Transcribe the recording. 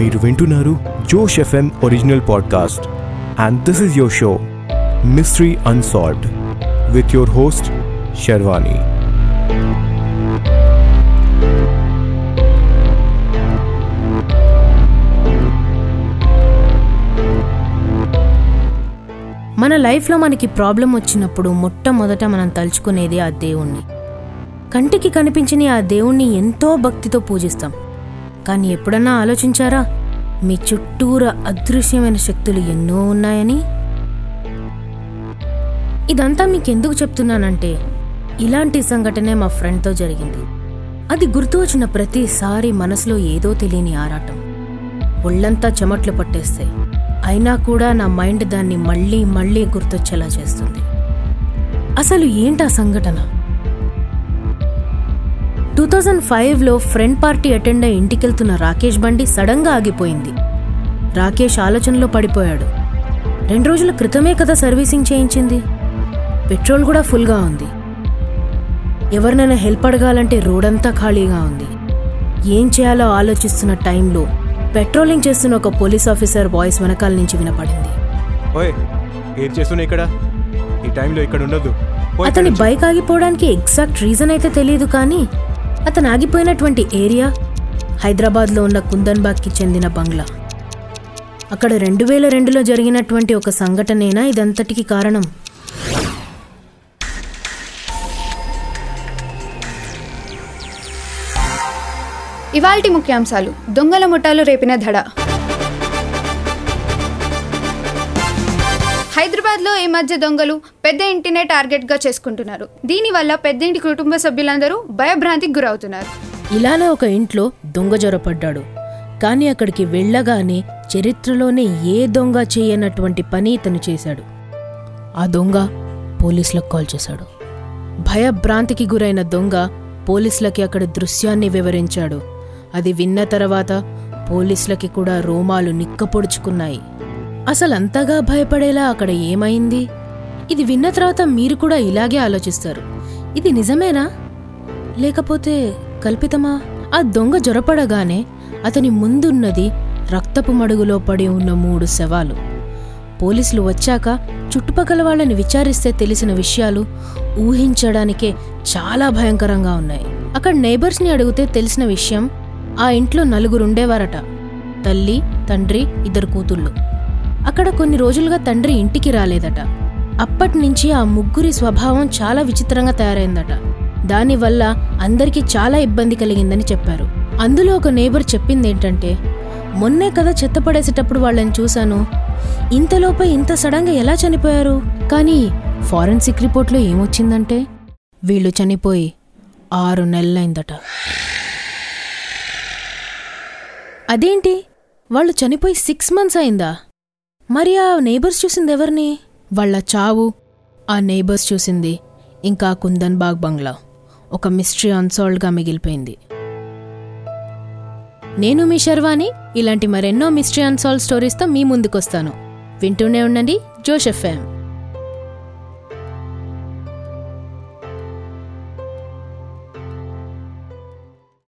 మీరు వింటున్నారు Josh FM original podcast. And this is your show mystery unsolved with your host Sharvani మన లైఫ్లో మనకి ప్రాబ్లం వచ్చినప్పుడు మొట్టమొదట మనం తలుచుకునేది ఆ దేవుణ్ణి. కంటికి కనిపించని ఆ దేవుణ్ణి ఎంతో భక్తితో పూజిస్తాం. కానీ ఎప్పుడన్నా ఆలోచించారా? మీ చుట్టూరా అదృశ్యమైన శక్తులు ఎన్నో ఉన్నాయని? ఇదంతా మీకు ఎందుకు చెప్తున్నానంటే ఇలాంటి సంఘటనే మా ఫ్రెండ్తో జరిగింది. అది గుర్తు వచ్చిన ప్రతిసారి మనసులో ఏదో తెలియని ఆరాటం. ఒళ్ళంతా చెమట్లు పట్టేస్తాయి అయినా కూడా నా మైండ్ దాన్ని మళ్ళీ మళ్ళీ గుర్తొచ్చేలా చేస్తుంది. అసలు ఏంటా సంఘటన? టూ థౌజండ్ ఫైవ్లో ఫ్రెండ్ పార్టీ అటెండ్ అయి ఇంటికెళ్తున్న రాకేష్ బండి సడన్గా ఆగిపోయింది. రాకేష్ ఆలోచనలో పడిపోయాడు. రెండు రోజుల క్రితమే కదా సర్వీసింగ్ చేయించింది. పెట్రోల్ కూడా ఫుల్గా ఉంది. ఎవరినైనా హెల్ప్ అడగాలంటే రోడంతా ఖాళీగా ఉంది. ఏం చేయాలో ఆలోచిస్తున్న టైంలో పెట్రోలింగ్ చేస్తున్న ఒక పోలీస్ ఆఫీసర్ వాయిస్ వెనకాల నుంచి వినపడింది. ఓయ్ ఏం చేస్తున్నావు ఇక్కడ? ఈ టైంలో ఇక్కడ ఉండొద్దు. పో ఇక్కడి అతని. బైక్ ఆగిపోవడానికి ఎగ్జాక్ట్ రీజన్ అయితే తెలియదు కానీ అతను ఆగిపోయినటువంటి ఏరియా? హైదరాబాద్లో ఉన్న కుందన్బాగ్కి చెందిన బంగ్లా. అక్కడ రెండు వేల రెండులో జరిగినటువంటి ఒక సంఘటనేనా ఇదంతటికి కారణం? ఇవాల్టి ముఖ్యాంశాలు. దొంగల ముఠాలు రేపిన ధడ. హైదరాబాద్లో ఈ మధ్య దొంగలు పెద్ద ఇంటినే టార్గెట్గా చేసుకుంటున్నారు. దీనివల్ల పెద్ద ఇంటి కుటుంబ సభ్యులందరూ భయభ్రాంతికి గురవుతున్నారు. ఇలానే ఒక ఇంట్లో దొంగ జ్వరపడ్డాడు కానీ అక్కడికి వెళ్ళగానే చరిత్రలోనే ఏ దొంగ చేయనటువంటి పని ఇతను చేశాడు. ఆ దొంగ పోలీసులకు కాల్ చేశాడు. భయభ్రాంతికి గురైన దొంగ పోలీసులకి అక్కడి దృశ్యాన్ని వివరించాడు. అది విన్న తర్వాత పోలీసులకి కూడా రోమాలు నిక్కపొడుచుకున్నాయి. అసలు అంతగా భయపడేలా అక్కడ ఏమైంది? ఇది విన్న తర్వాత మీరు కూడా ఇలాగే ఆలోచిస్తారు. ఇది నిజమేనా? లేకపోతే కల్పితమా? ఆ దొంగ జొరపడగానే అతని ముందున్నది రక్తపు మడుగులో పడి ఉన్న మూడు శవాలు. పోలీసులు వచ్చాక చుట్టుపక్కల వాళ్ళని విచారిస్తే తెలిసిన విషయాలు ఊహించడానికే చాలా భయంకరంగా ఉన్నాయి. అక్కడ నైబర్స్ని అడిగితే తెలిసిన విషయం ఆ ఇంట్లో నలుగురు ఉండేవారట. తల్లి తండ్రి ఇద్దరు కూతుళ్ళు. అక్కడ కొన్ని రోజులుగా తండ్రి ఇంటికి రాలేదట. అప్పటినుంచి ఆ ముగ్గురి స్వభావం చాలా విచిత్రంగా తయారైందట. దానివల్ల అందరికీ చాలా ఇబ్బంది కలిగిందని చెప్పారు. అందులో ఒక నేబర్ చెప్పింది ఏంటంటే మొన్నే కదా చెత్త పడేసేటప్పుడు వాళ్ళని చూశాను. ఇంతలోపే ఇంత సడన్గా ఎలా చనిపోయారు? కానీ ఫారెన్సిక్ రిపోర్ట్లో ఏమొచ్చిందంటే వీళ్ళు చనిపోయి ఆరు నెలలైందట. అదేంటి? వాళ్ళు చనిపోయి సిక్స్ మంత్స్ అయిందా? మరి ఆ నేబర్స్ చూసింది ఎవరిని? వాళ్ళ చావు. ఆ నేబర్స్ చూసింది ఇంకా కుందన్ బాగ్ బంగ్లా. ఒక మిస్టరీ అన్సాల్వ్డ్గా మిగిలిపోయింది. నేను మీ శర్వాణి. ఇలాంటి మరెన్నో మిస్టరీ అన్సాల్వ్ స్టోరీస్తో మీ ముందుకొస్తాను. వింటూనే ఉండండి. జోష్ ఎఫ్ఎం.